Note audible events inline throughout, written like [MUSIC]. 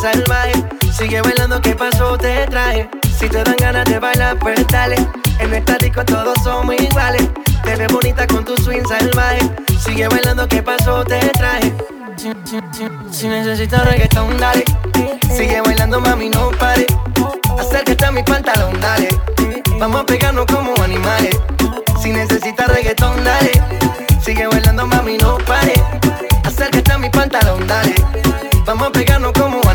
salvaje. Sigue bailando, ¿qué pasó? Te traje. Si te dan ganas de bailar, pues dale. En el estático todos somos iguales. Te ves bonita con tu swing salvaje. Sigue bailando, ¿qué pasó? Te traje. Si, necesitas reggaetón, dale. Sigue bailando, mami, no pare. Acércate a mi pantalón, dale. Vamos a pegarnos como animales. Si necesitas reggaetón, dale. Sigue bailando, mami, no pare. Acércate a mi pantalón, dale. Vamos a pegarnos como animales.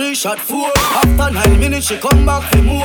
She shot four. After nine minutes, she come back for more.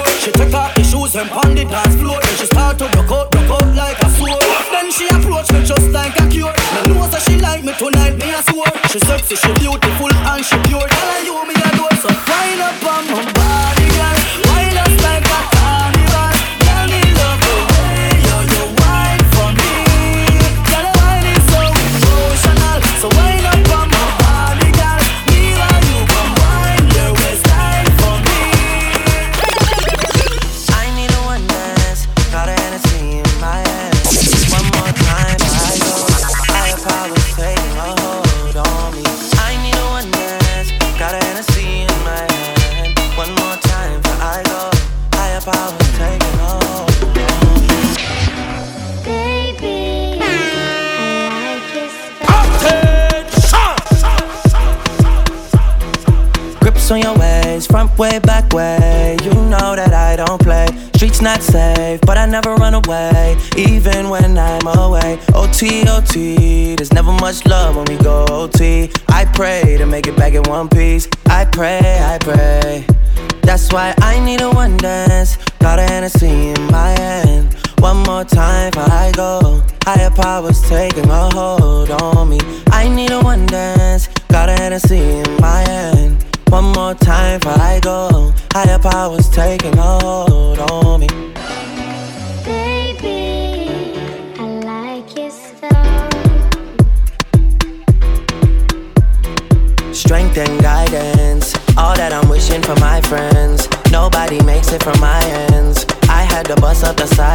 it from my hands. I had to bust up the side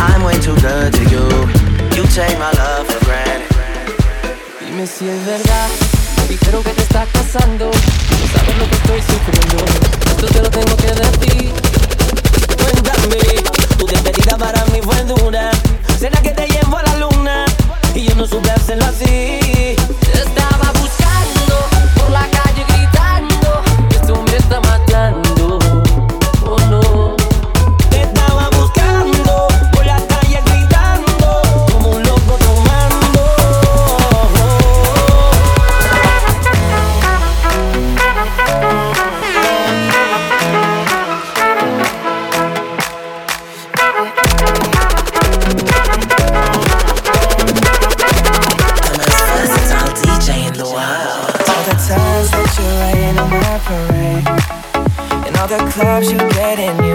I'm way too good to you. You take my love for granted. Dime si es verdad. Me dijeron que te estás casando. No sabes lo que estoy sufriendo. Esto te lo tengo que decir. Cuéntame, tu despedida para mí fue dura. ¿Será que te llevo a la luna? Y yo no supe hacerlo así. Estaba buscando por la calle gritando. Este hombre está vibes you getting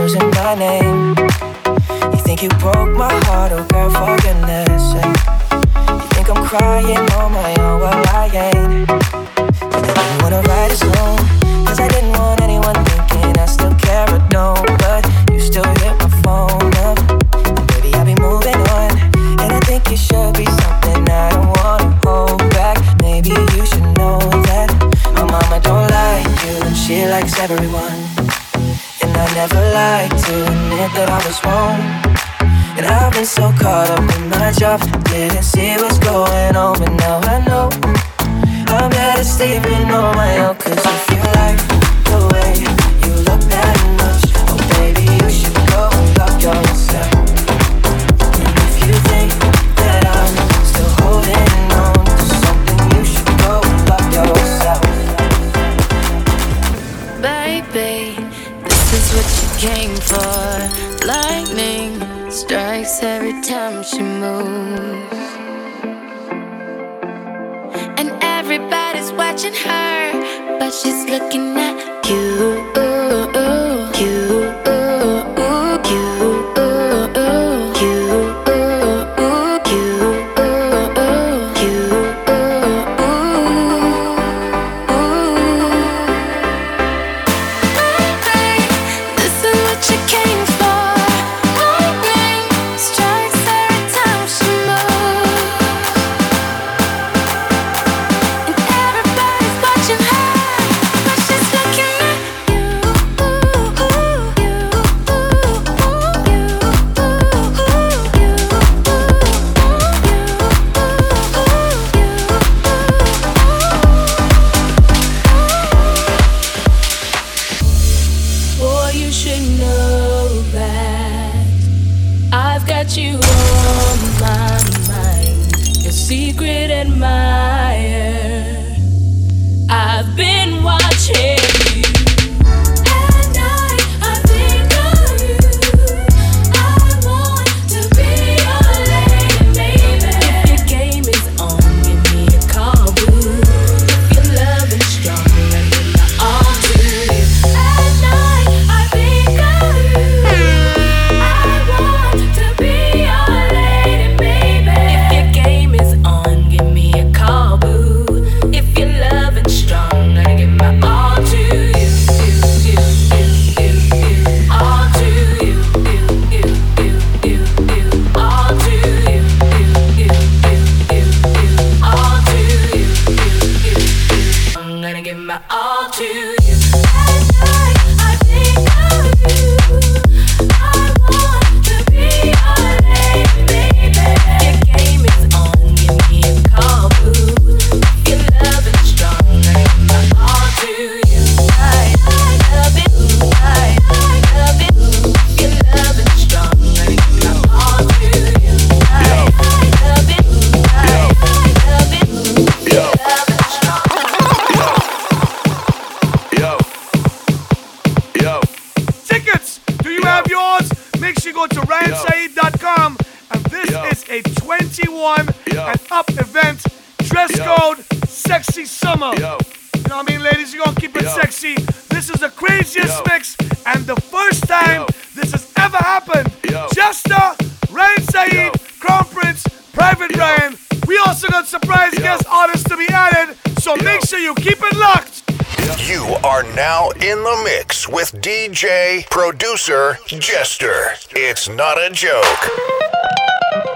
DJ, producer, jester. It's not a joke.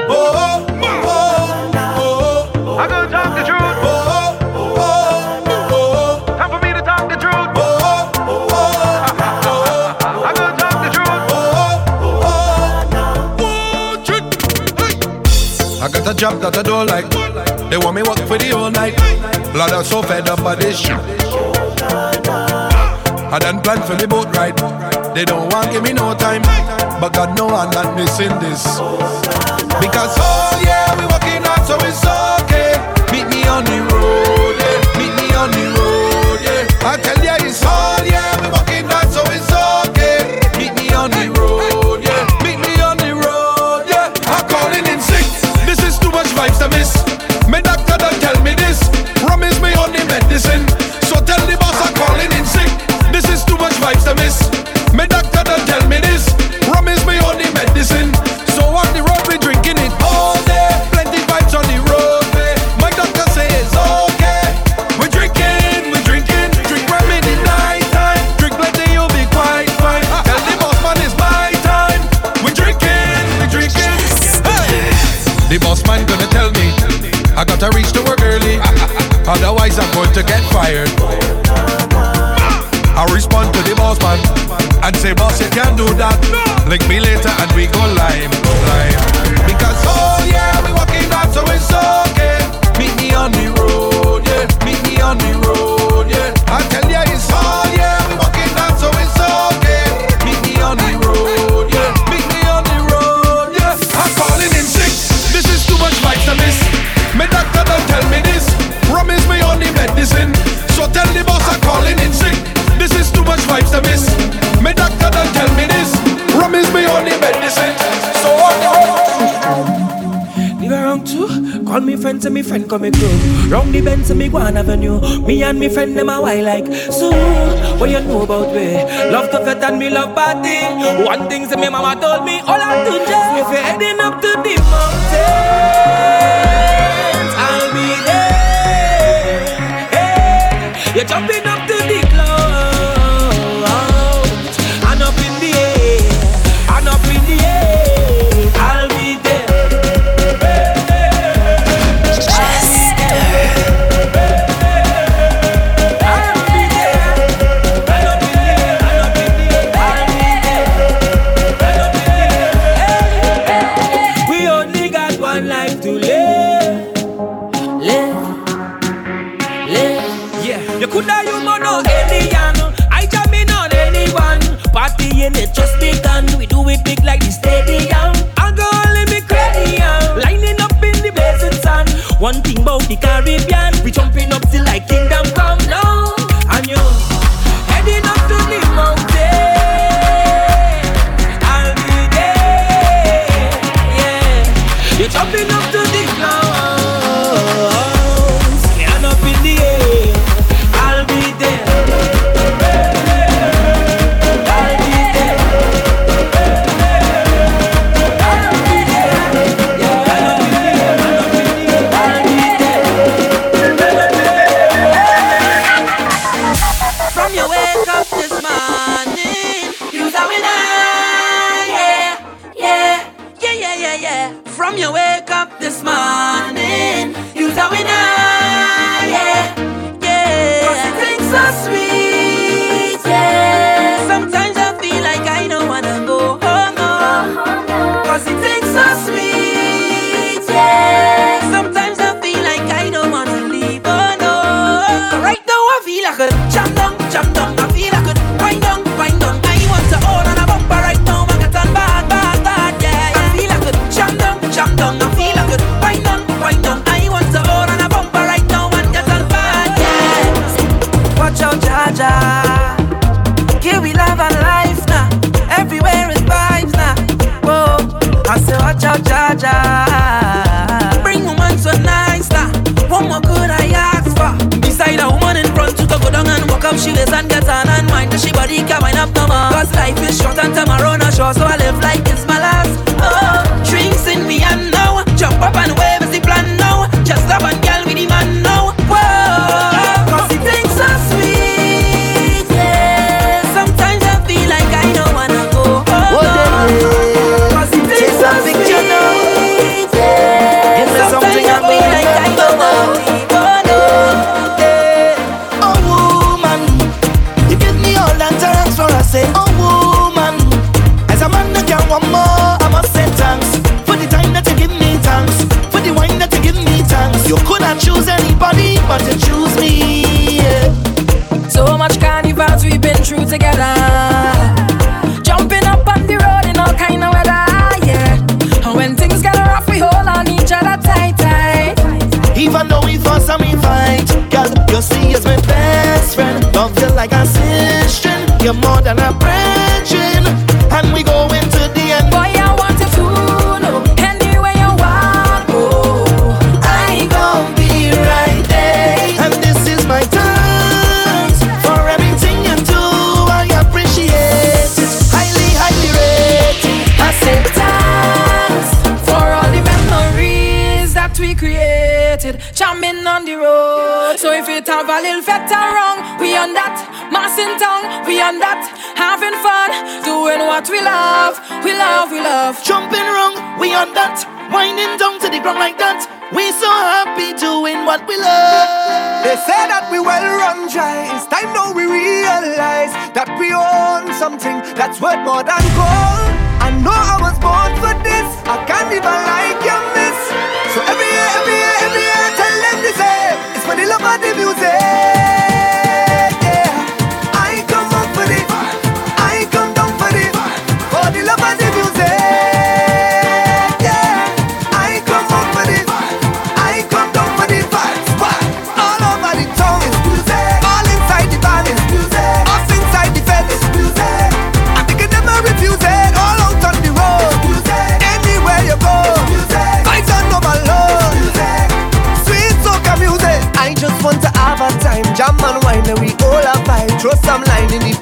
Oh, oh, oh, I gotta talk the truth. I got a job that I don't like. They want me work for the whole night. Blood, I'm so fed up by this shit. I done plan for the boat ride. They don't want give me no time, but God know I'm not missing this. Because oh yeah, we working out, so it's okay. Meet me on the road, yeah. Meet me on the road, yeah. I tell you. friend come me. Round the bend to me one avenue. Me and me friend them a wild like. So what you know about me? Love comfort and me love party. One thing that me mama told me, all I do just me heading up to the mountain. The Caribbean a little fetter wrong. We on that, massing tongue. We on that, having fun, doing what we love. We love, we love. Jumping wrong, we on that, winding down to the ground like that. We so happy doing what we love. They say that we well run dry. It's time now we realize that we own something that's worth more than gold. I know I was born for this. I can't even like you.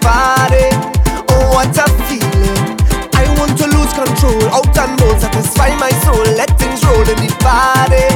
body. Oh, what a feeling! I want to lose control, out and bold, satisfy my soul, let things roll in the body.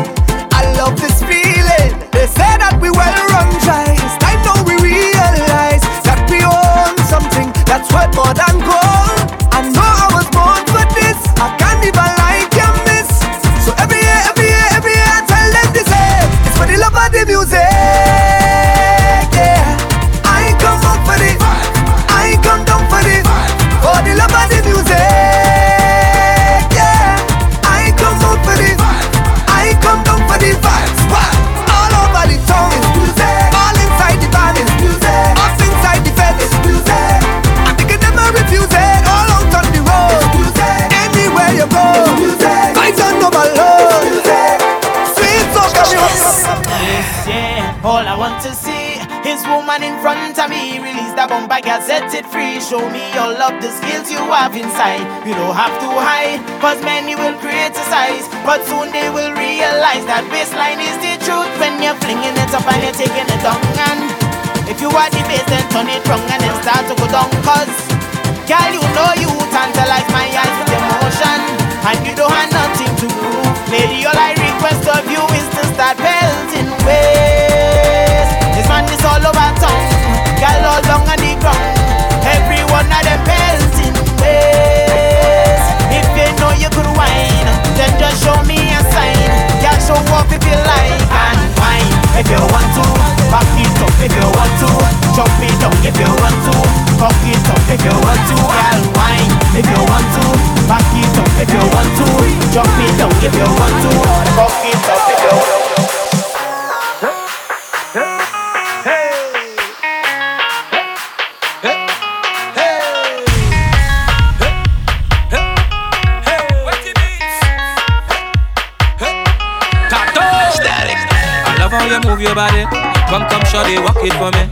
Let it free. Show me all of the skills you have inside. You don't have to hide, cause many will criticize. But soon they will realize that baseline is the truth. When you're flinging it up and you're taking it down. And if you are the base, then turn it wrong and then start to go down. Cause, girl, you know you tantalize my eyes with emotion. And you don't have nothing to prove. Lady, your life. if you want to. Back it up if you want to. Jump it up if you want to. Cock it up if you want to. Girl, wine if you want to. Back it up if you want to. Jump it down if you want to. Cock it up if you want to. You move your body. Come, come, shorty, walk it for me.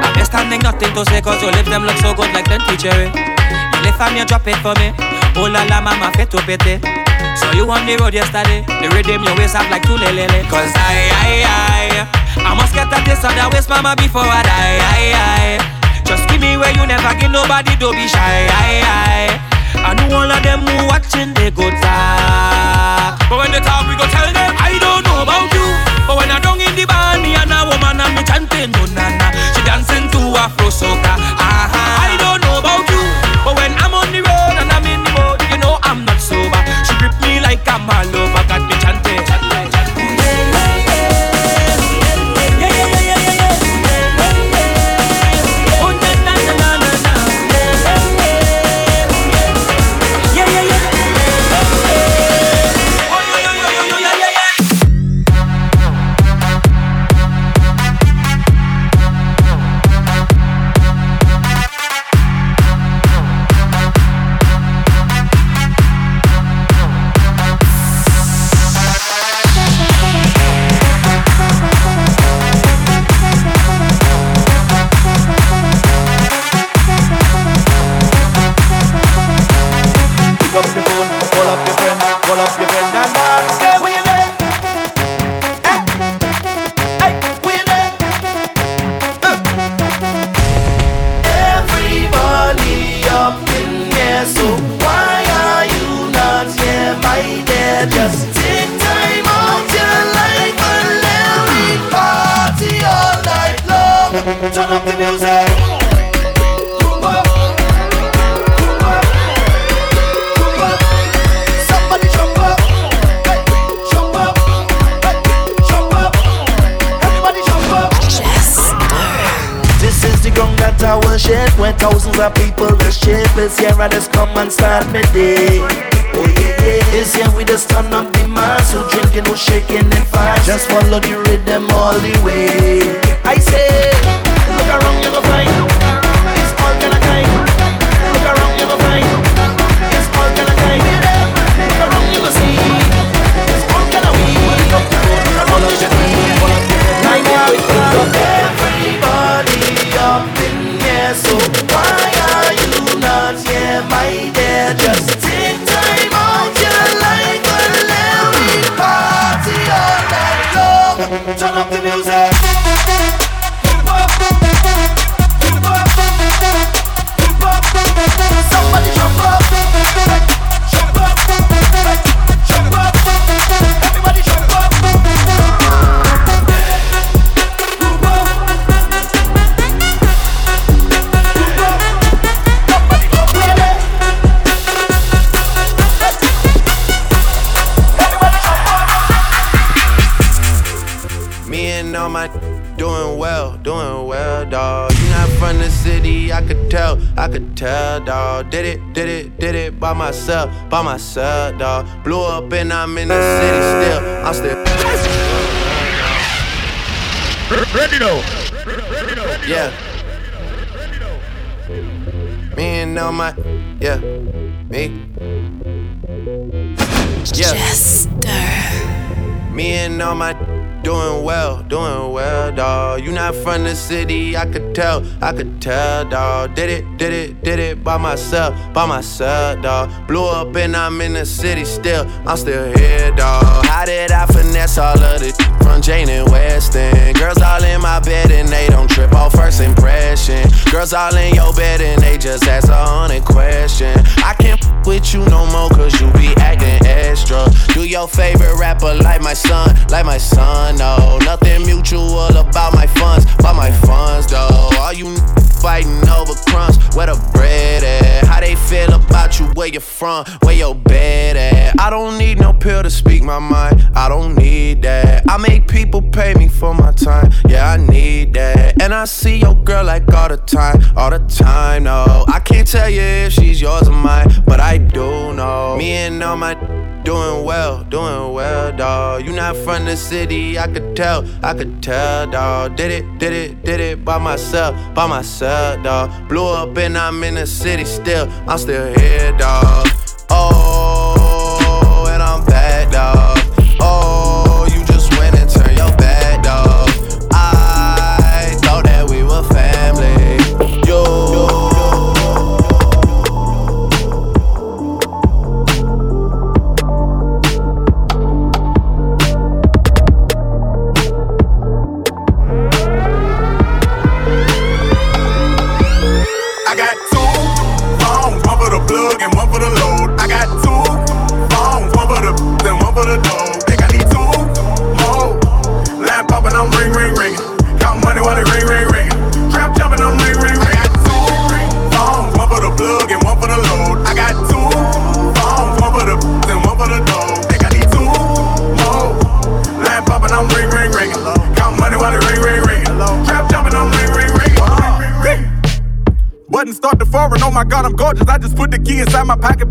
I'm just standing nothing to say, cause your lips them look so good like plenty cherry. You lift and you drop it for me. Oh la la, mama, fit to pity. So you on the road yesterday, the rhythm your waist up like two lele. Cause I, I, I, I must get a taste of that waist, mama, before I die. I, I. Just give me where you never give nobody, don't be shy. I, I. I know all of them who watching, they go talk. But when they talk, we go tell them, I don't know about dancing to Afro of people will shape. It's here I just come and start my day. Oh yeah, yeah. It's here we just turn up the mass, who drinking, who shaking and fast. Just follow the rhythm all the way. I say, look around, myself, by myself, dawg. Blew up and I'm in the city still, I'm still. Ready though. Yeah. Me and all my, yeah, me. Yeah. Me and all my doing well, doing well, dawg. You not from the city, I could tell, I could tell, dawg. Did it, did it, did it by myself, by myself, dawg. Blew up and I'm in the city still, I'm still here, dawg. How did I finesse all of this from Jane and Weston? Girls all in my bed and they don't trip off first impression. Girls all in your bed and they just ask a hundred question. I can't with you no more cause you be acting extra. Do your favorite rapper like my son, like my son, no. Nothing mutual about my funds, about my funds, though. All you fighting over crumbs, where the bread at? How they feel about you, where you from, where your bed at? I don't need no pill to speak my mind, I don't need that. I make people pay me for my time, yeah, I need that. And I see your girl like all the time, all the time, no. I can't tell you if she's yours or mine, but I do know. Me and all my doing well, doing well, dawg. You not from the city, I could tell, I could tell, dawg. Did it, did it, did it by myself, by myself, dawg. Blew up and I'm in the city still, I'm still here, dawg. Oh, and I'm back, dawg.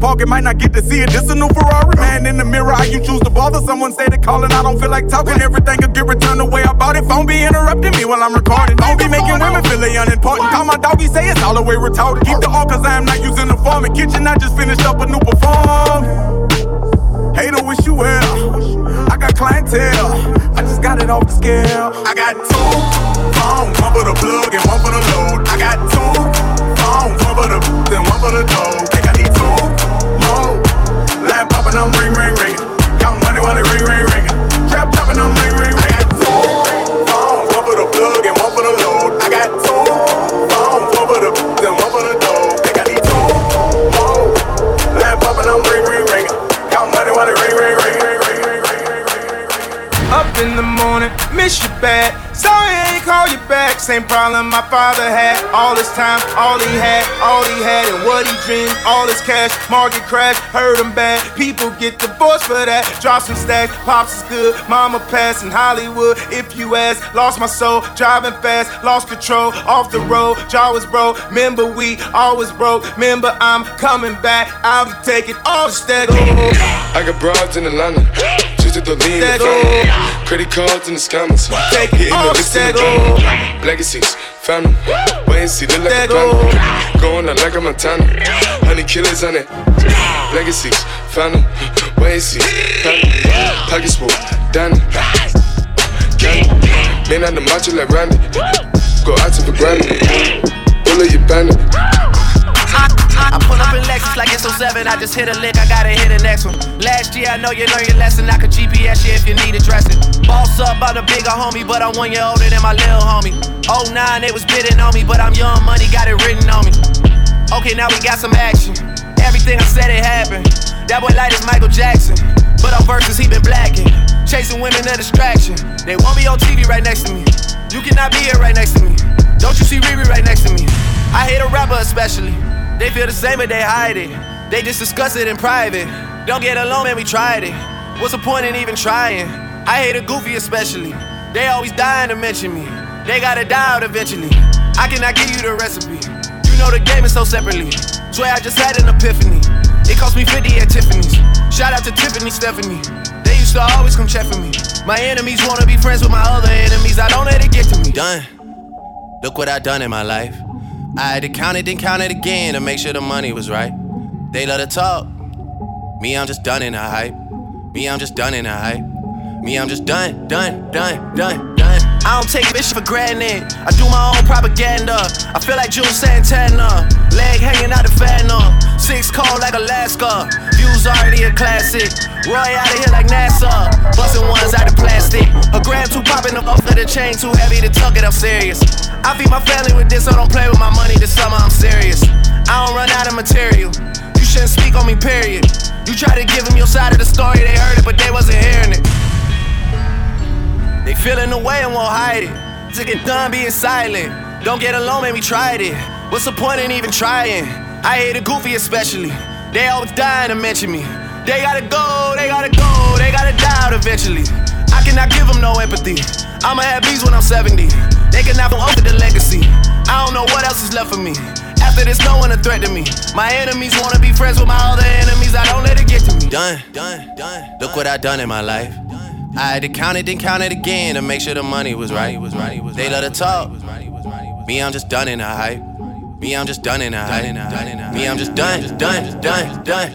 Pocket. Might not get to see it. This a new Ferrari. Man in the mirror, how you choose to bother? Someone say they calling. I don't feel like talking. Everything could get returned the way I bought it. Phone be interrupting me while I'm recording. Don't be making women feel they unimportant. Call my doggy, say it's all the way retarded. Keep the all cause I am not using the form. In kitchen, I just finished up a new perform. Hater wish you well. I got clientele. I just got it off the scale. I got two my father had. All his time, all he had, all he had, and what he dreamed. All his cash, market crash, hurt him bad. People get divorced for that. Drop some stacks, pops is good. Mama passed in Hollywood. If you ask, lost my soul, driving fast, lost control, off the road. Jaw was broke. Remember we always broke. Remember I'm coming back. I'll be taking all the stack. I got broads in Atlanta. Just at the lean the. Credit cards and the scammers. Take Hitting the off, list in the. Legacies, family. Wait and see, look like a plan. Going out like a Montana. Honey killers on it. Legacies, family. Wait and see, family. Pockets full, Danny. Candy. Man on the macho like Randy. Go out to for granted. Bullet your bandit. I pull up in Lexus like it's 07. I just hit a lick, I gotta hit the next one. Last year, I know you learned your lesson. I could GPS you if you need addressing. Boss up, I'm a bigger homie, but I'm one year older than my little homie. 09, they was bidding on me, but I'm young money, got it written on me. Okay, now we got some action. Everything I said, it happened. That boy light is Michael Jackson. But on verses, he been blacking. Chasing women, a distraction. They won't be on TV right next to me. You cannot be here right next to me. Don't you see Riri right next to me? I hate a rapper especially. They feel the same, but they hide it. They just discuss it in private. Don't get along, man, we tried it. What's the point in even trying? I hate a goofy especially. They always dying to mention me. They gotta die out eventually. I cannot give you the recipe. You know the game is so separately. Swear I just had an epiphany. It cost me 50 at Tiffany's. Shout out to Tiffany Stephanie. They used to always come check for me. My enemies wanna be friends with my other enemies. I don't let it get to me. Done. Look what I done in my life. I had to count it, then count it again to make sure the money was right. They love to talk. Me, I'm just done in the hype. Me, I'm just done in the hype. Me, I'm just done, done, done, done, done. I don't take bitch for granted. I do my own propaganda. I feel like Juelz Santana. Leg hanging out the phantom. Six cold like Alaska. Views already a classic. Roy out of here like NASA. Busting ones out of plastic. A gram too poppin' up off of the chain. Too heavy to tuck it, I'm serious. I feed my family with this, so don't play with my money this summer, I'm serious. I don't run out of material. You shouldn't speak on me, period. You try to give them your side of the story, they heard it, but they wasn't hearing it. They feeling the way and won't hide it. To get done being silent. Don't get alone, man, we tried it. What's the point in even trying? I hate a goofy especially. They always dying to mention me. They gotta go, they gotta go, they gotta die out eventually. I cannot give them no empathy. I'ma have bees when I'm 70. They cannot over the legacy. I don't know what else is left for me. After this, no one a threat to me. My enemies wanna be friends with my other enemies. I don't let it get to me. Done, done, done. Look what I done in my life. I had to count it, then count it again to make sure the money was right. They love to talk. Me, I'm just done in the hype. Me, I'm just done in the hype. Me, I'm just done, done, done, done.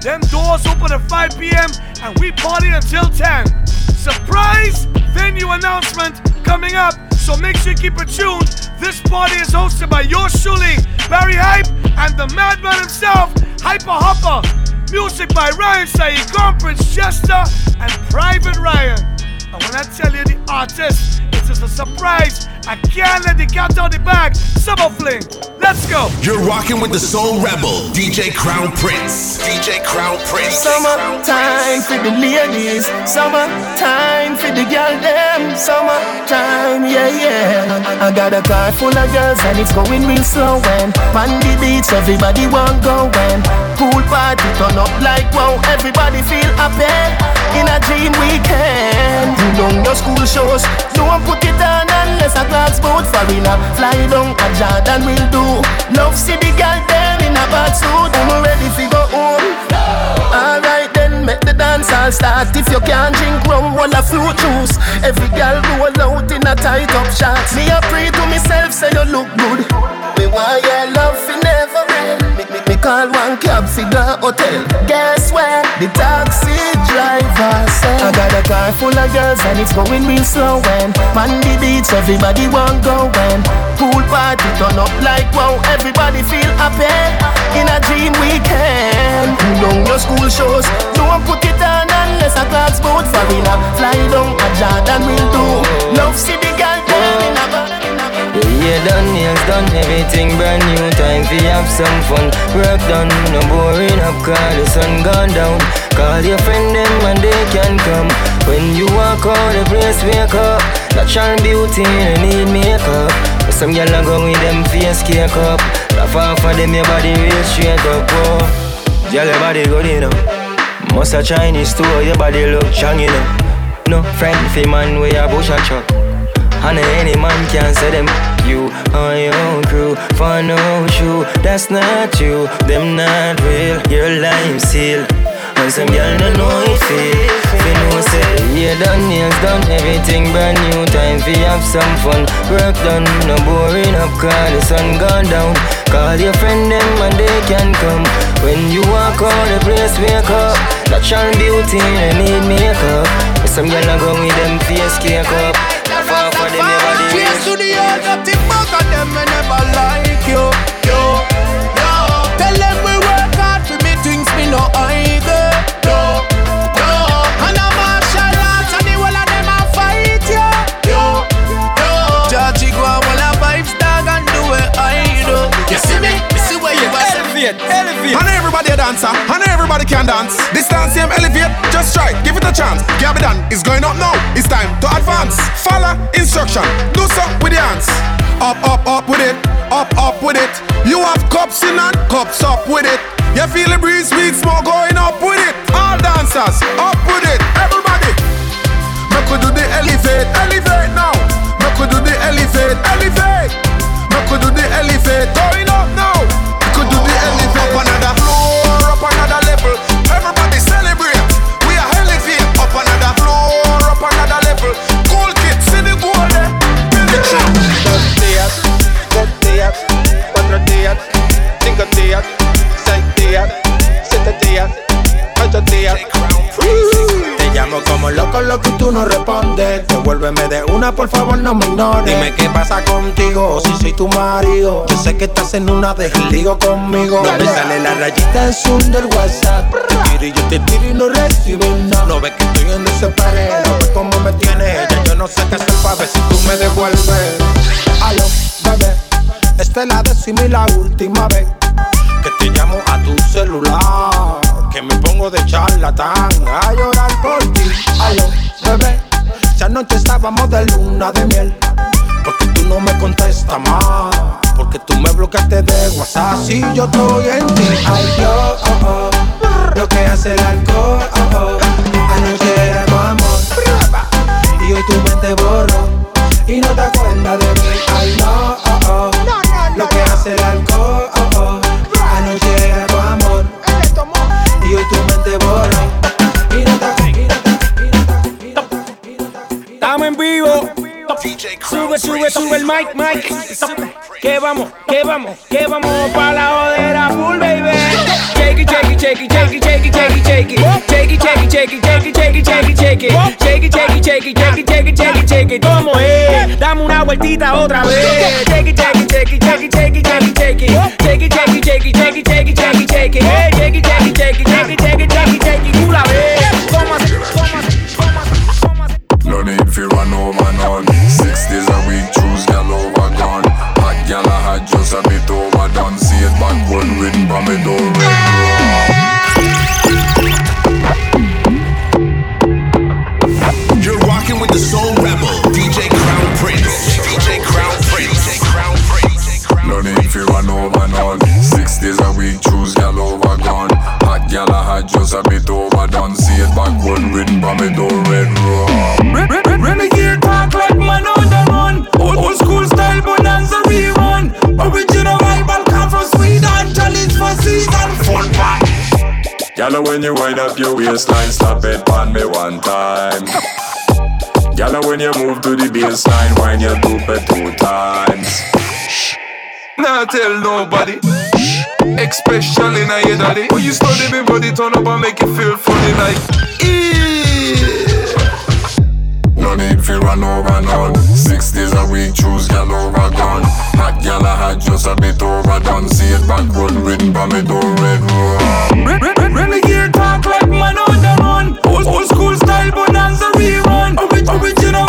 Them doors open at 5 p.m. and we party until 10. Surprise venue announcement coming up, so make sure you keep it tuned. This party is hosted by yours truly, Barrie Hype, and the madman himself, Hypa Hoppa. Music by Ryan Sayeed, Grand Chester, and Private Ryan. And when I tell you the artist, it is just a surprise. I can't let the cat out the bag. Summer Fling, let's go. You're rocking with the Soul Rebel, DJ Crown Prince. DJ Crown Prince. Summertime for the ladies, summertime for the girl them, summertime, yeah, yeah. I got a car full of girls and it's going real slow and on the beach everybody want go when pool party turn up like wow, everybody feel happy in a dream weekend. Know your school shows, don't put it on unless I Clarks boat foreigner. Fly down a Jordan will do. Love see the girl them in a bad suit. I'm ready to go home. Alright then, make the dance all start. If you can't drink rum, roll a fruit juice. Every girl roll out in a tight up shots. Me a pray to myself, say you look good. One cab figure hotel. Guess where? The taxi driver said I got a car full of girls and it's going real slow Man the beach, everybody want go when Pool party turn up like wow, everybody feel happy In a dream weekend. Pull down your school shows, don't put it on unless a Clarks boat foreigner Fly down a Jordan will do. Love see the yeah, done, nails done, everything brand new. Time for have some fun. Work done, no boring up Cause the sun gone down. Call your friend them and they can come. When you walk out the place wake up. Natural beauty, you need makeup. But some gyal go with them face cake up. Laugh off of them, your body real straight up oh. Gyal, your body good, know. Must a Chinese store, your body look strong, know. No friend fi man where a bush a truck. And any man can say them you on your crew for no shoe. That's not you, them not real. Your life seal. And some girl don't know it feel. You know say yeah done, nails done, everything brand new. Time for have some fun. Work done, no boring up, cause the sun gone down. Call your friend them and they can come. When you walk out the place, wake up. Natural beauty, they need makeup. Some a go with them face cake up. To the dirty of them, me never like Elevate, elevate. And everybody a dancer, and everybody can dance. This dance same elevate, just try, give it a chance. Gabby Dan is going up now. It's time to advance. Follow instruction, do so with the hands. Up, up, up with it, up, up with it. You have cups in and cups up with it. You feel the breeze, sweet smoke going up with it. All dancers, up with it, everybody. Make we do the elevate, elevate now. Make we do the elevate, elevate. Make we do the elevate, going up Por favor, no me ignores. Dime qué pasa contigo, si soy tu marido. Yo sé que estás en una de conmigo. No me sale la rayita azul del WhatsApp. Te tiro y yo te tiro y no recibes nada. No ves que estoy en desespero, no ves cómo me tienes. Ya yo no sé qué hacer para ver si tú me devuelves. Aló, bebé, esta es la décima y la última vez que te llamo a tu celular. Que me pongo de charlatán a llorar por ti. Aló, bebé, esa noche estábamos de luna de miel. Porque tú no me contestas más. Porque tú me bloqueaste de WhatsApp. Si yo estoy en ti. Ay, yo, oh, oh, lo que hace el alcohol. Oh, oh. Anoche era tu amor. Y hoy tu mente borró. Y no te acuerdas de mí. Ay, no, oh, oh, lo que hace el alcohol. Sube, sube, sube el mic, mic. Que vamos, que vamos, que vamos pa' la jodera full, baby. Shake it, shake it, shake it, shake it, shake it, shake it, shake it. Shake it, shake it, shake it, shake. ¿Cómo es? Dame una vueltita otra vez. Shake it, shake it, shake it, shake it, shake it, shake it, shake it. Shake it, shake it, shake. ¿Cómo así? ¿Cómo así? No need run over none. Six days a week, choose gal over gone. Hot gal a hot, just a bit overdone. See it backward, written by me door red You're rocking with the Soul Rebel, DJ Crown Prince. DJ Crown Prince. DJ Crown Prince. No need run over none. Six days a week, choose gal over gone. Hot gal a hot, just a bit overdone back one written by me door red raw. Renegade talk like man on the run. Old, old school style bonanza rerun. Original rival come from Sweden. Challenge for season Full pack. Yalla when you wind up your waistline, slap it on me one time. Yalla when you move to the baseline, wind your dope two times. Now tell nobody. Especially now your daddy. When you study me body turn up and make you feel funny like. No need for run over none. Six days a week, choose gal over gun. Hot gal I had just a bit overdone. See it back road written by me door red road. Renegade talk like man on the run. Old, old school style bonanza rerun. Orig- original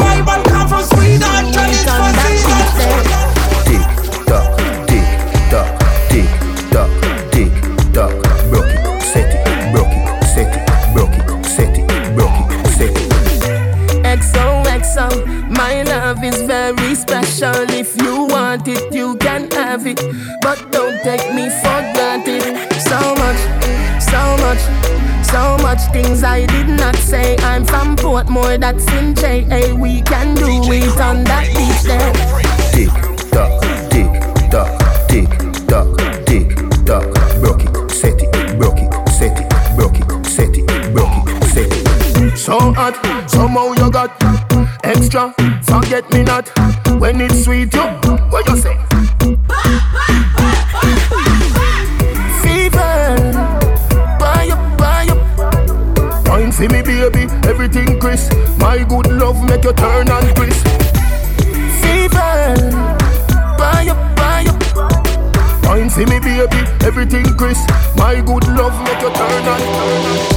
special. If you want it, you can have it. But don't take me for granted. So much, so much, so much things I did not say. I'm from Portmore, that's in JA. We can do it on that beach there. Tick tock, tick tock, tick tock, tick tock. Broke it, set it, broke it, set it, broke it, set it, broke it, set it. So hot, somehow you got extra. Forget me not when it's sweet. You, what you say? For me, baby, everything crisp. My good love make you turn and crisp. Fever, buy up, buy up. Wine for me, baby, everything crisp. My good love make you turn and turn.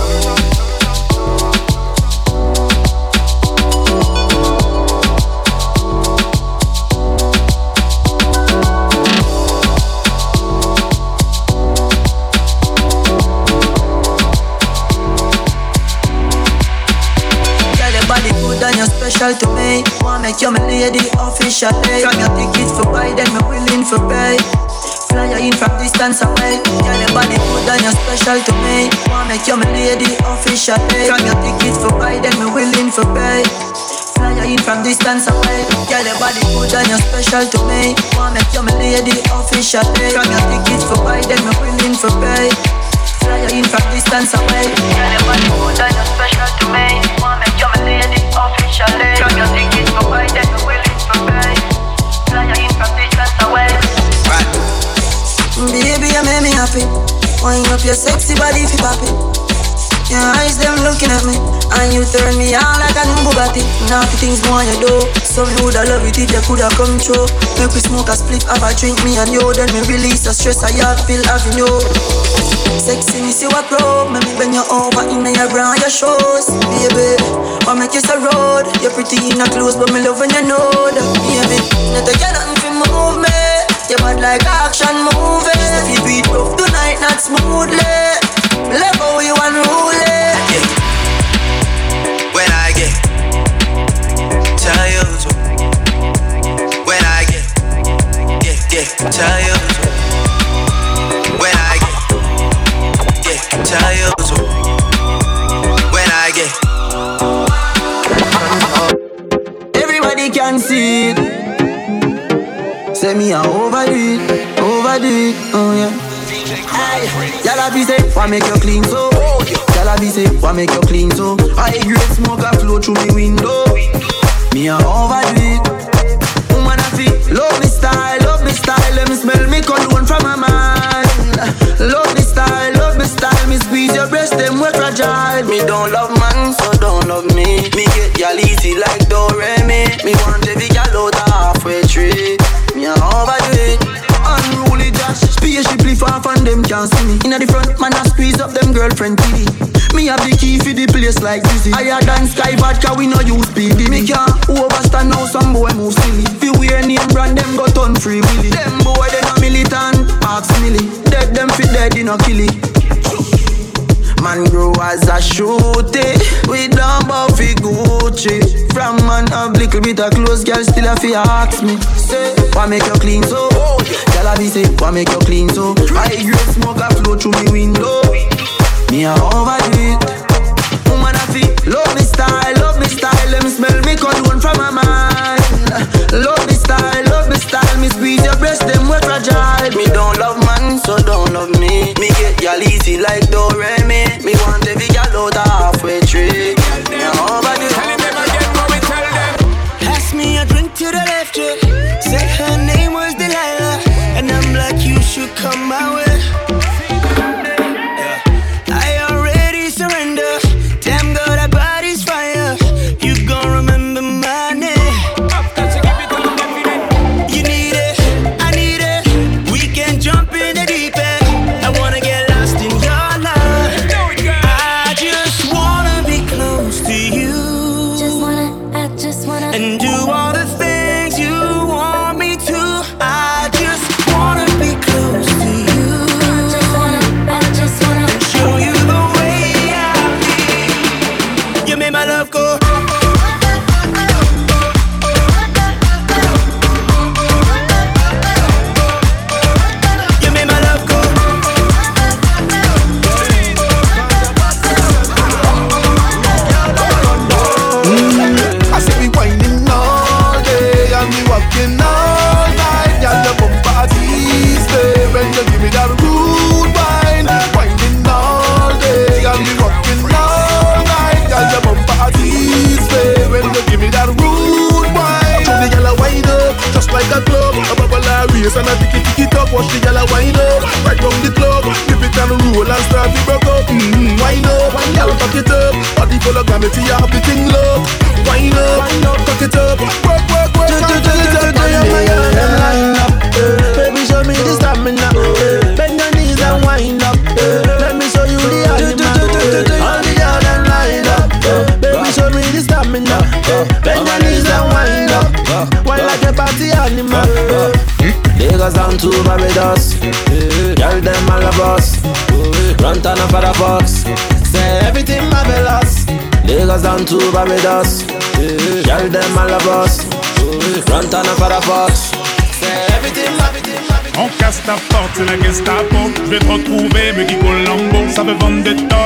Wanna make you my lady officially. From your tickets for buy, then me willing for pay. Fly in from distance away. Girl, your body good and you're special to me. Wanna make you my lady officially. From your tickets for buy, then me willing for pay. Fly in from distance away. Girl, your body good and you're special to me. Wanna make you my lady officially. From your tickets for buy, then me willing for pay. Fly in from distance away. Girl, your body good and you're special to me. Wanna make you my lady officially. From your happy. Wind up your sexy body if you pop it. Your eyes them looking at me, and you turn me on like a new Bugatti. Naughty things more you do, so me woulda love it if you coulda come true. Make smoke a split, have a drink, me and you, then me release the stress I have feel having you. Sexiness you a pro, make me bend you over in your bra and your shoes, baby. What make you so road? You're pretty in a clothes, but me love when you baby. Not a girl nothing fi move You're bad like action movie. If you beat rough tonight, not smoothly. How you unruly. When I get tired, when I get, get, get tired, when I get, get tired, when I get. Everybody can see it. Say me a overdo it, overdo it, oh yeah. Y'all be say, why make you clean so? Y'all be say, why make you clean so? I great smoke a flow through me window. Me a overdo it. Woman I feel, love me style, love me style. Let me smell me cologne from my mind. Love me style, love me style. Me squeeze your breast, them we fragile. Me don't love man, so don't love me. Me get y'all easy like Doremi. Me want spaceship lift off and them can't see me. Inna the front, man I squeeze up them girlfriend titty. Me have the key for the place like dizzy. Higher than sky vodka, we no use speedy. Me can't overstand now some boy move silly. Fi wear name brand, them go turn free willy. Them boy they no militant, ask milly. Dead them fi dead, they no kill it. Man grow as a shooty. We don't fi Gucci. From man have little bit of clothes Girl still a fi ask me. Say, why make you clean so? Girl a be say, why make you clean so? I grade smoke a flow through me window. Me a overdo it. Woman a fi love me style, love me style. Let me smell me cologne from my mind. Love me style, love me style. Me squeeze your breast, them we fragile. Me don't love man, so don't love me. Me get y'all easy like Doremi. Down to Barbados. Girl, them all of us. Run up for the box. On casse ta porte, c'est la Gestapo. Je vais te retrouver, me dit Colombo. Ça veut vendre des tonnes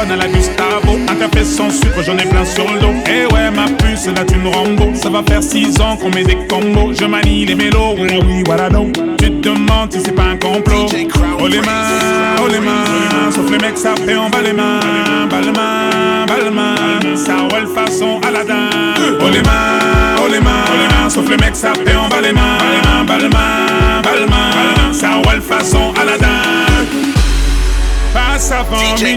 sans sucre, j'en ai plein sur le dos. Eh ouais, ma puce, là tu me Rambo. Ça va faire 6 ans qu'on met des combos. Je manie les mélos, oui, oui, voilà donc. Tu te demandes si c'est pas un complot. Oh les mains, oh les mains. Sauf les mecs, ça fait en bas les mains. Balmain, balmain. Ça roule façon Aladdin. Oh les mains, oh les mains. Sauf les mecs, ça fait en bas les mains. Balmain, balmain ça roule façon Aladdin. Passe avant minuit.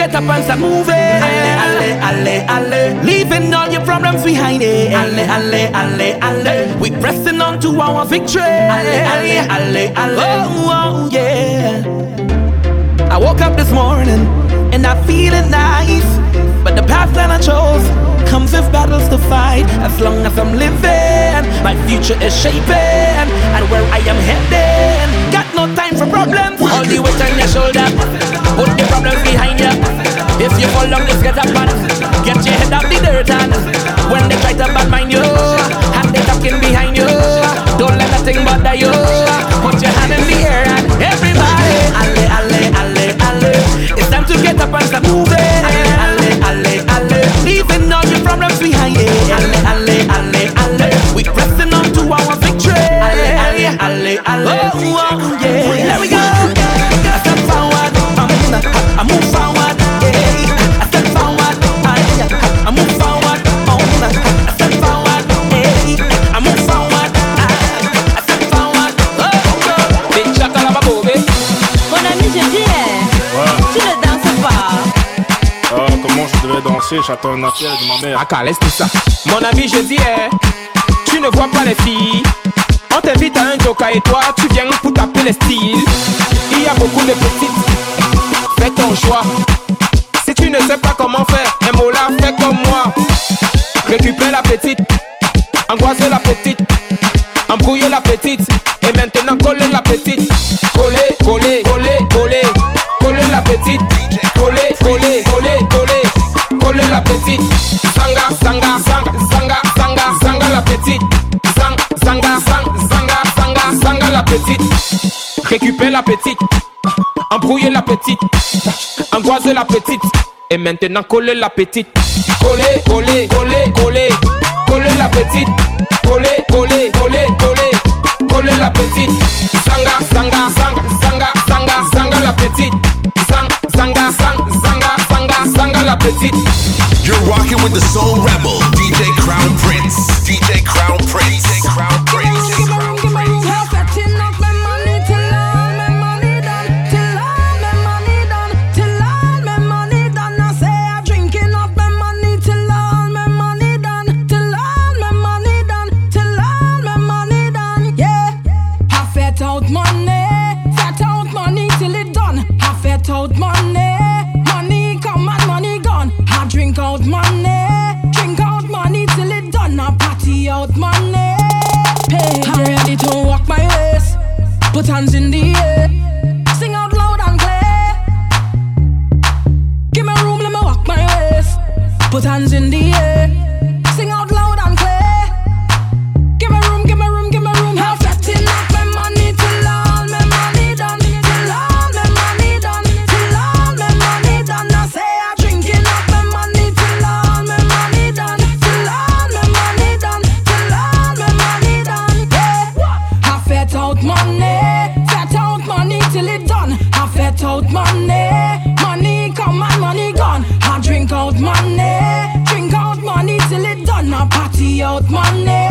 get up and start moving. Alle, alle, alle, alle. Leaving all your problems behind it. Alle, alle, alle, alle. We pressing on to our victory. Alle, alle, alle, alle. Oh, oh, yeah. I woke up this morning and I feeling nice, but the path that I chose comes with battles to fight. As long as I'm living, my future is shaping, and where I am heading. Got no time for problems. All the weight on your shoulder, put the problems behind you. If you fall down, just get up and get your head out the dirt. And when they try to bad mind you, and they talking behind you, don't let nothing bother you. Put your hand in the air and everybody, alle, alle, alle, alle. It's time to get up and start moving. Alle, alle, alle, leaving all your problems behind you. Alle, alle, alle, alle. We pressing on to our victory. Alle, alle, alle, alle. Oh, oh, yeah. Here we go. J'attends un de ma mère. Ah, tout ça. Mon ami, je dis, eh, tu ne vois pas les filles. On t'invite à un joker et toi, tu viens pour taper les styles. Il y a beaucoup de petites. Fais ton choix. Si tu ne sais pas comment faire, un mot là, fais comme moi. Récupère la petite. Angoisse la petite. embrouillez la petite, et maintenant collez la petite. Collez, collez, collez, collez, collez la petite. petite. Zang, zanga, zang, zanga, zanga, zanga la petite. Récupère la petite. Embrouiller la petite. Angoiser la petite. Et maintenant coller la petite. Coller, coller, coller, coller. Coller la petite. Coller, coller, coller, coller. Coller la petite. Zanga, zanga, zanga, zanga, zanga, zanga la petite. Zang, zanga, zang, zanga, zanga, zanga la petite. You're rocking with the soul rebel, DJ Crown Prince. Put hands in the air, sing out loud and clear. Give me room, let me walk my ways. Put hands in the air, out money.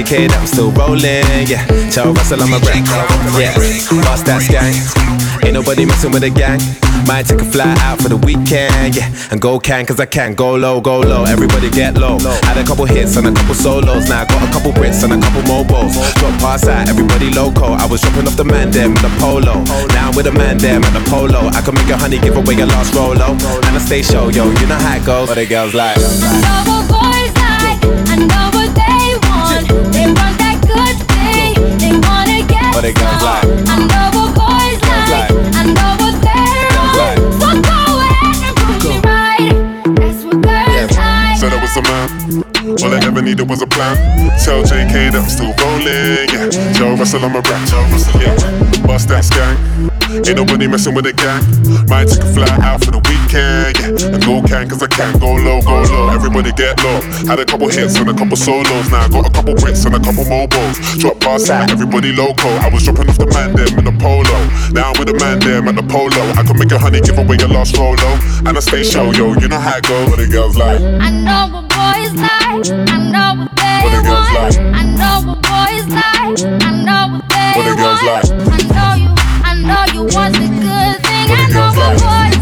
That I'm still rolling, yeah. Tell Russell I'm a rap, yeah. Boss that gang. Ain't nobody messing with the gang. Might take a fly out for the weekend, yeah. And go can, cause I can. Go low, go low. Everybody get low. Had a couple hits and a couple solos. Now I got a couple Brits and a couple mobiles. Drop pass out, everybody loco. I was dropping off the man them with the polo. Now I'm with a man them at the polo. I can make a honey give away your last rolo. And I stay show, yo. You know how it goes. But the girls like. know what boys like. I know good thing. They wanna get But the girls like. I know All I ever needed was a plan. Tell JK that I'm still rolling. Yeah. Joe Russell, I'm a rap. Joe Russell, yeah. Bust that gang. Ain't nobody messing with the gang. Might take a fly out for the weekend. Yeah. And go can, cause I can. Go low, go low. Everybody get low. Had a couple hits and a couple solos. Now I got a couple Brits and a couple mobiles. Drop past out, everybody loco. I was dropping off the man them in the polo. Now I'm with the man them at the polo. I can make a honey give away your last rolo. And I stay show, yo. You know how it goes. What the girls like. I know what boys like. I know what they What the want. like. I know what boys like. I know what they What the want. like. I know you. I know you want the good thing. I know what boys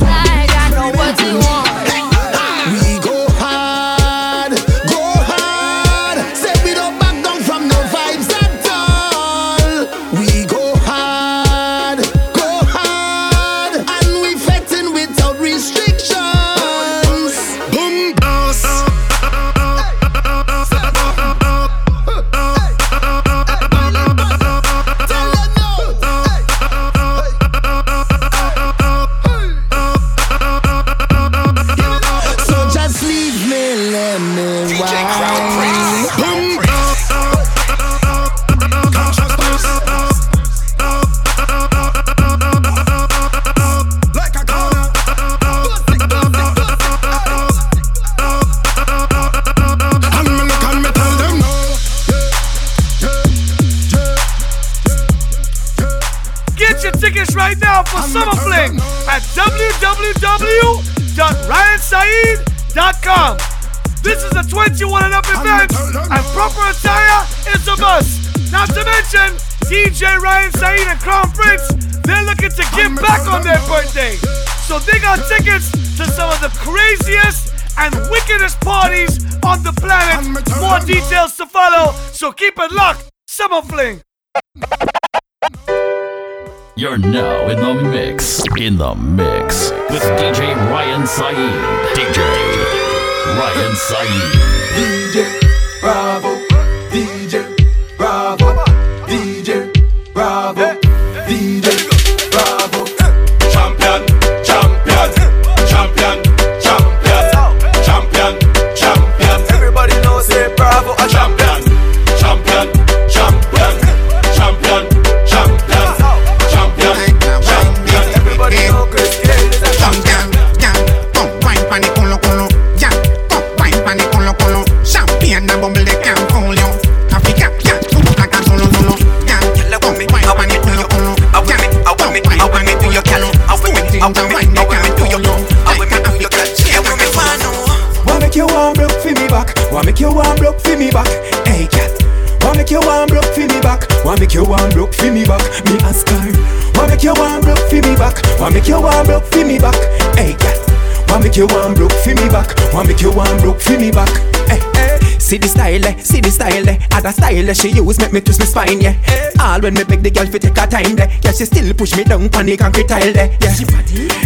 when me beg the girl fi take her time, there. Yeah, she still push me down on the concrete tile, there. Yeah.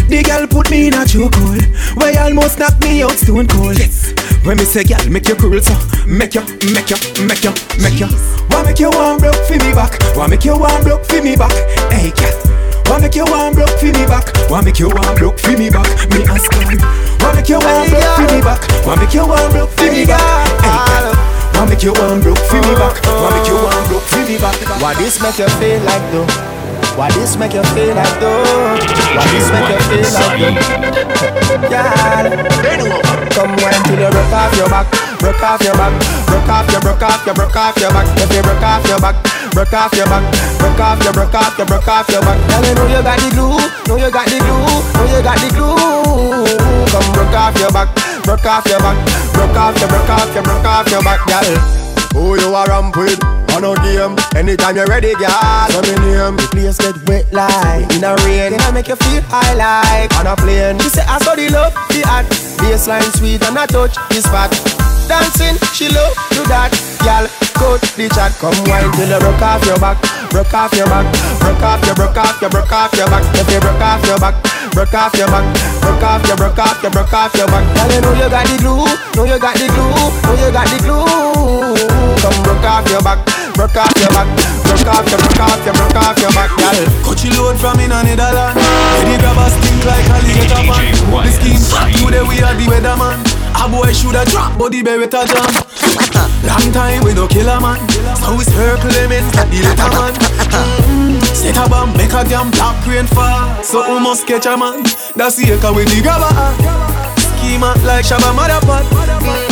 The girl put me in a chokehold, where almost knock me out stone cold. Yes. When me say, girl, make you cool, so make you, make you, make you, make you. Why make you warm broke for me back? Why make you warm broke for me back? Hey, girl. Why make you warm broke for me back? Why make you warm broke for me back? Me ask her. Why make you warm broke for me back? Why make you warm broke for me back? Hey, girl. Why make you warm broke for me back? Why make you warm broke for me back? Why this make you feel like though? Why this make you feel like though? Why this make you feel like though? Girl, come wine till you broke off your back, broke off your back, broke off your, broke off your, broke off your back. If you broke off your back, broke off your back, broke off your, broke off your, broke off your back. Girl, you know you got the glue, know you got the glue, know you got the glue. Come broke off your back, broke off your back, broke off your, broke off your, broke off your back, girl. Who you are ramp with? Oh, on a game. Anytime you're ready, girl. Say me name. The place get wet like in a rain. Then I make you feel high like on a plane. She say I saw the love, the art. Bassline sweet and I touch is fat. Dancing, she love do that. Girl, cut the chat. Come wine till you broke off your back. Broke off your back. Broke off your, broke off your, broke off your back. If you broke off your back. Broke off your back, broke off your, broke off your, broke off your back. Girl, you know you got the glue, know you got the glue, know you got the glue. Come broke off your back, broke off your back, broke off your, broke off your, broke off your back, girl. Coachy load from in a Netherland. Lady grabbers stink like alligator man. The skin fat, today we are the weatherman. A boy shoulda drop, but the beretta jam. Long time we no kill a man. So we circle them in the little man. Mm. Set a bomb, make a damn black rain fall. So we must catch a man. That's the echo with the grabber. Schema like Shabba Motherpot.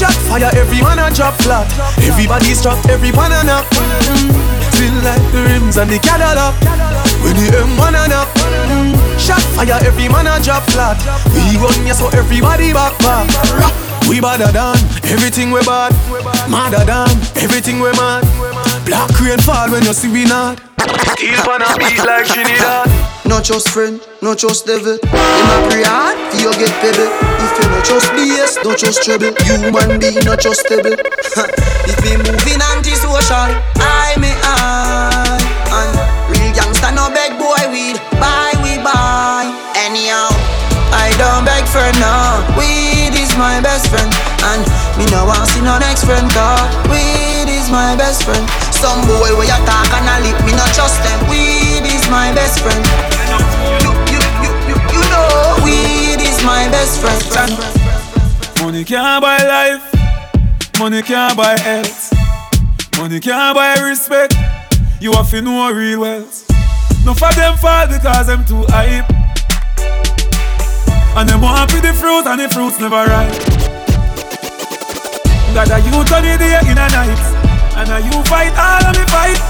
Shot fire, every man a drop flat. Everybody strap, every man a. Mm. Feel like the rims and the Cadillac. When the M1 a knock. Shot fire, every man a drop flat. We run ya so everybody back back. We badder than everything we bad. Madder than everything we mad. Black rain fall when you see we not. Steel pan a beat like Trinidad. No trust friend, no trust devil. In my pray hard, you get pebble. If you no trust BS, don't trust trouble. Human being no trustable. [LAUGHS] if we moving anti-social, I. next friend. Cause weed is my best friend. Some boy where you talk and a lip, me no trust them. Weed is my best friend. You, you, you, you, you know, weed is my best friend. Money can't buy life, money can't buy health, money can't buy respect. You have to know real wealth. No for them fall because them too hype. And them want the fruit and the fruits never ripe. God, a you turn the day in a night. And a you fight all of me fight.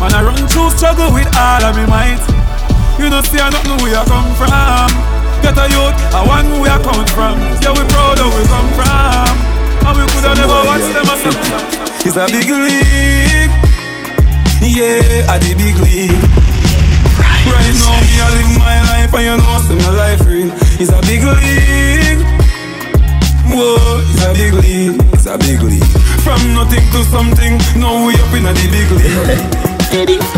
Man, I run through struggle with all of me might. You don't see, I don't know where I come from. Get a youth, I want where I come from. Yeah, we proud of where we come from. And we could have never watched them as It's a big league. Yeah, at the big league. Right now, me I live my life and you know, see my life real. It's a big league. Whoa, it's a big league. It's a big league. From nothing to something, now we up in a the big league.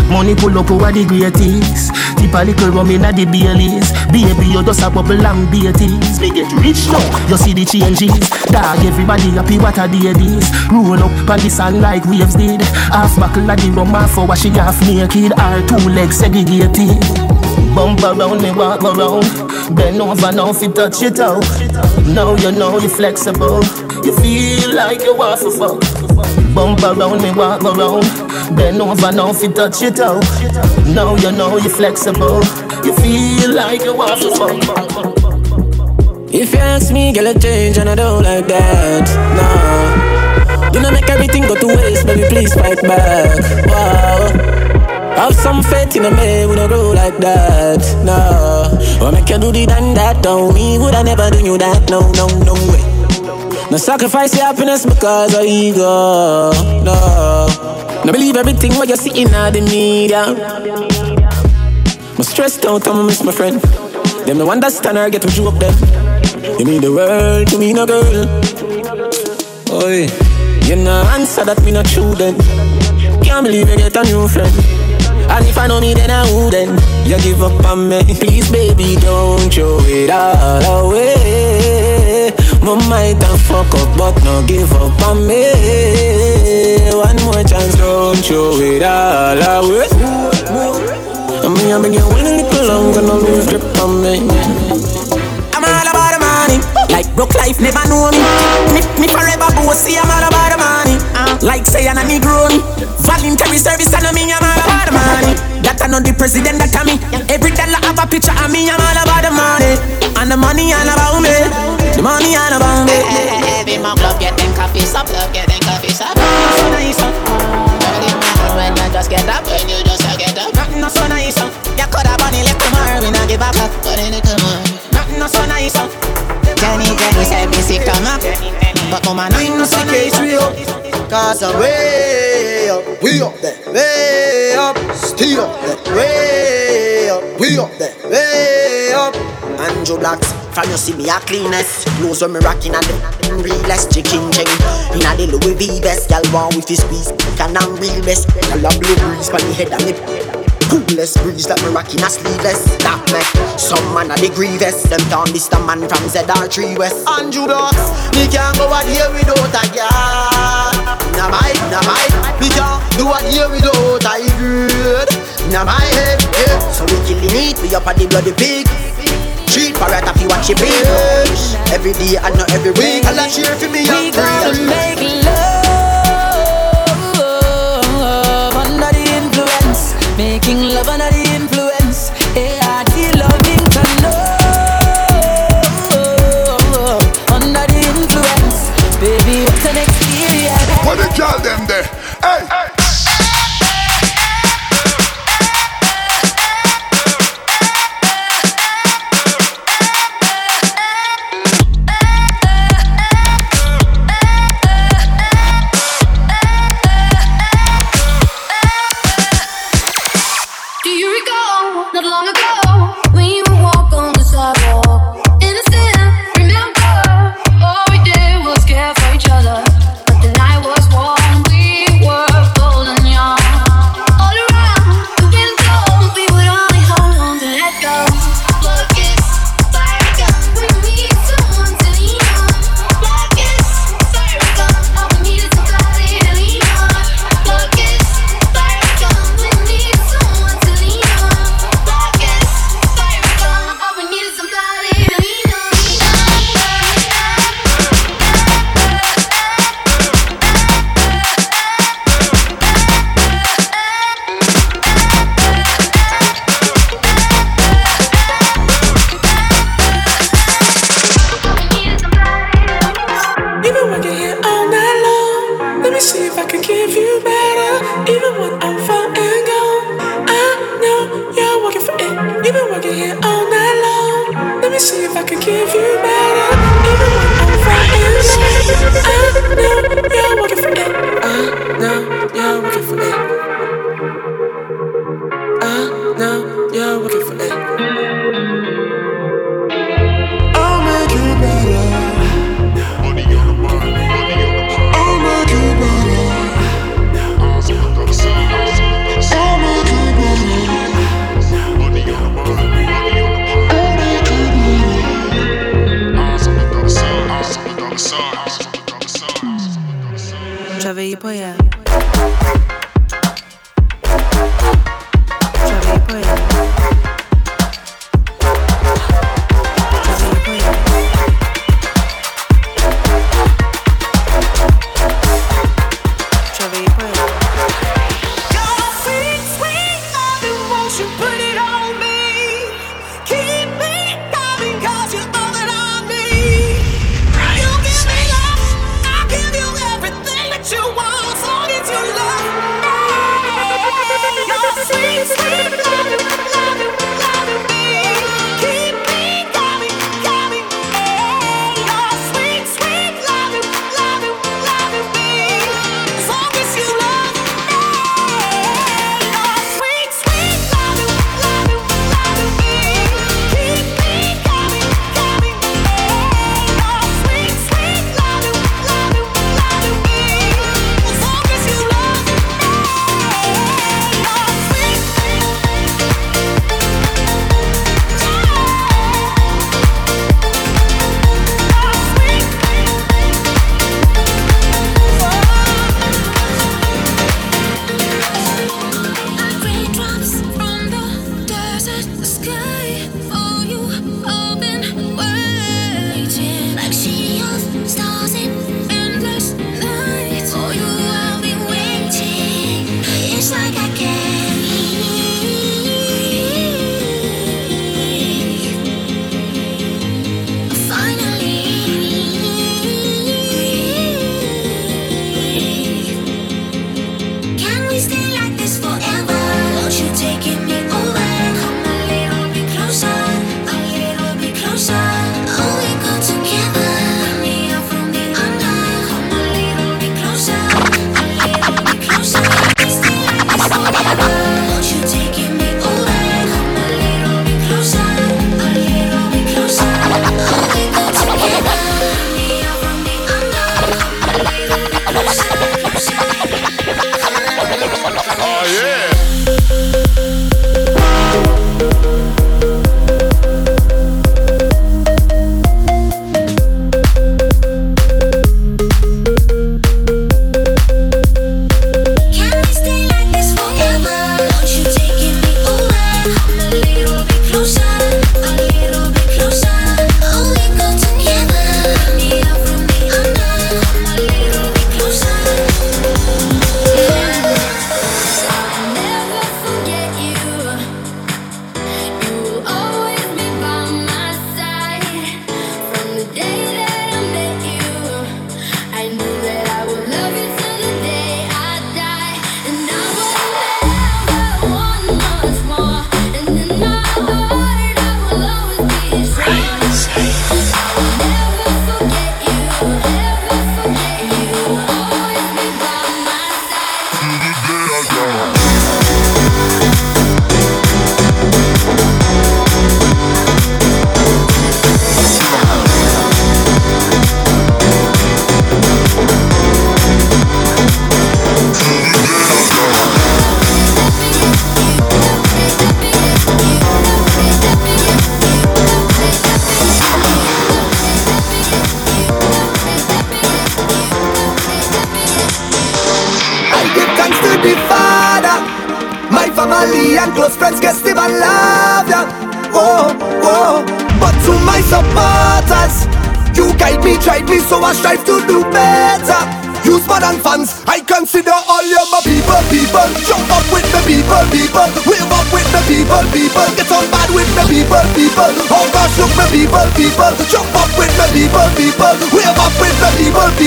Money pull up over the greatest. Tip a little rum inna the Baileys. Baby, you just a bubble and beaties. Me get rich now, you see the changes. Dog, everybody happy what a day this. Roll up on the sand like waves did. Half buckle of the rum, half for wash half naked. Our two legs segregated. Bump around me, walk around. Bend over now, fi touch it out. Now you know you flexible. You feel like you want to fuck. Bump around me, walk around. Bend over now, fi touch it out. Now you know you flexible. You feel like you want to fuck. If you ask me, girl, I change and I don't like that. No, you know make everything go to waste, baby. Please fight back. Wow. Have some faith in a man, we don't grow like that. No, what make you do the done that? Don't me, would I never do you that? No, no, no way. No sacrifice your happiness because of ego. No, no believe everything what you see in the media. I'm stressed out, I'm miss my friend. Them no understand or get to you up them. You mean the world to me, no girl. Oi, you no answer that me not true then. Can't believe you get a new friend. And if I know me, then I wouldn't. You give up on me, please, baby, don't throw it all away. My might have fuck up, but no give up on me. One more chance, don't throw it all away. I mean, I've been getting a little longer, no lose grip on me. I'm all about the money. Like broke life never know me. Me, me forever bossy. I'm all about the money. Like say I'm a Negro. Voluntary service and me. I'm all about the money. That I know the president that I me. Every dollar have a picture of me. I'm all about the money. And the money all about me. The money all about me. Every my club get them coffee shop, club get them coffee shop. So nice, Early morning when I just get up, when you just get up. Nothing so nice. You coulda bunny left tomorrow, we not give a fuck, but in it tomorrow. Nothing so nice. Jenny, Jenny said me sick to my Man, Nothing no so nice. we up. Cause I'm way up, we up there, way up, still up there, way up, we up there, way up. Andrew Blacks, from you see me a cleanest. Clothes when me rocking and them realest Chicken ching In a the Louis V best Y'all want with his squeeze. Can I'm real best. Y'all a blue breeze Pan the head of me [COUGHS] Coolest breeze like me rocking a sleeveless. That me Some man a the grievous. Them down this the man from ZR3 West. Andrew Blacks, me can't go out here without a girl. Nah my, nah my, me can't do out here without a good. Nah my head, yeah. So we killing it We up at the bloody pig. Treat parrot if you watch it big Every day and not every week. I'll cheer for me We free. make love making love under the influence. The loving love under the influence, baby. It's an experience. What the girl them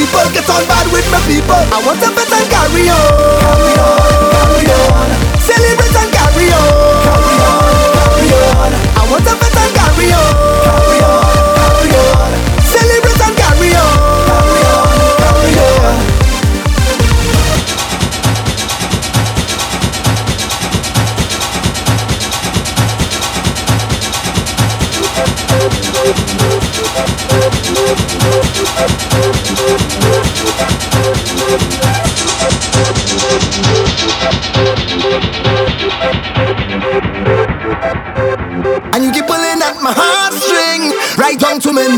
people. Get on bad with my people. I want a better carry on.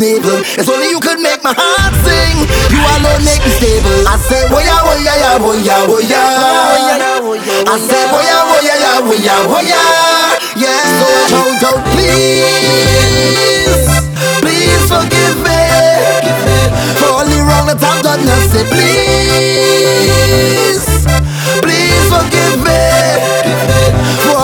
To. It's only you could make my heart sing. You alone make me stable. I say, boy, yeah, boy, yeah, yeah, boy, yeah, boy, yeah. I say, boy, yeah, boy, yeah, yeah, boy, yeah, boy, yeah. Yeah. So shout out, please, please forgive me for all the wrong that I've done. I say, please, please forgive me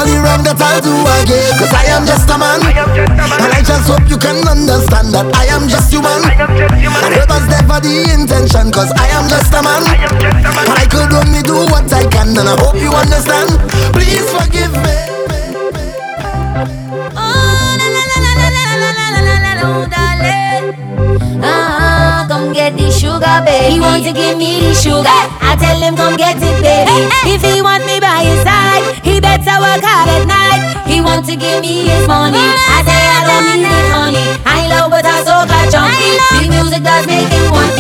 the wrong that I'll do again. Cause I am just a man, and I just hope you can understand that I am just human. And it was never the intention, cause I am just a man. And I could only do what I can, and I hope you understand. Please forgive me. Ah, come get the sugar, baby. He want to give me the sugar. I tell him come get it, baby. If he want me by his side, he better work hard at night. He want to give me his money. I say I don't need it, honey. I love but I so got junkie. The music does make him want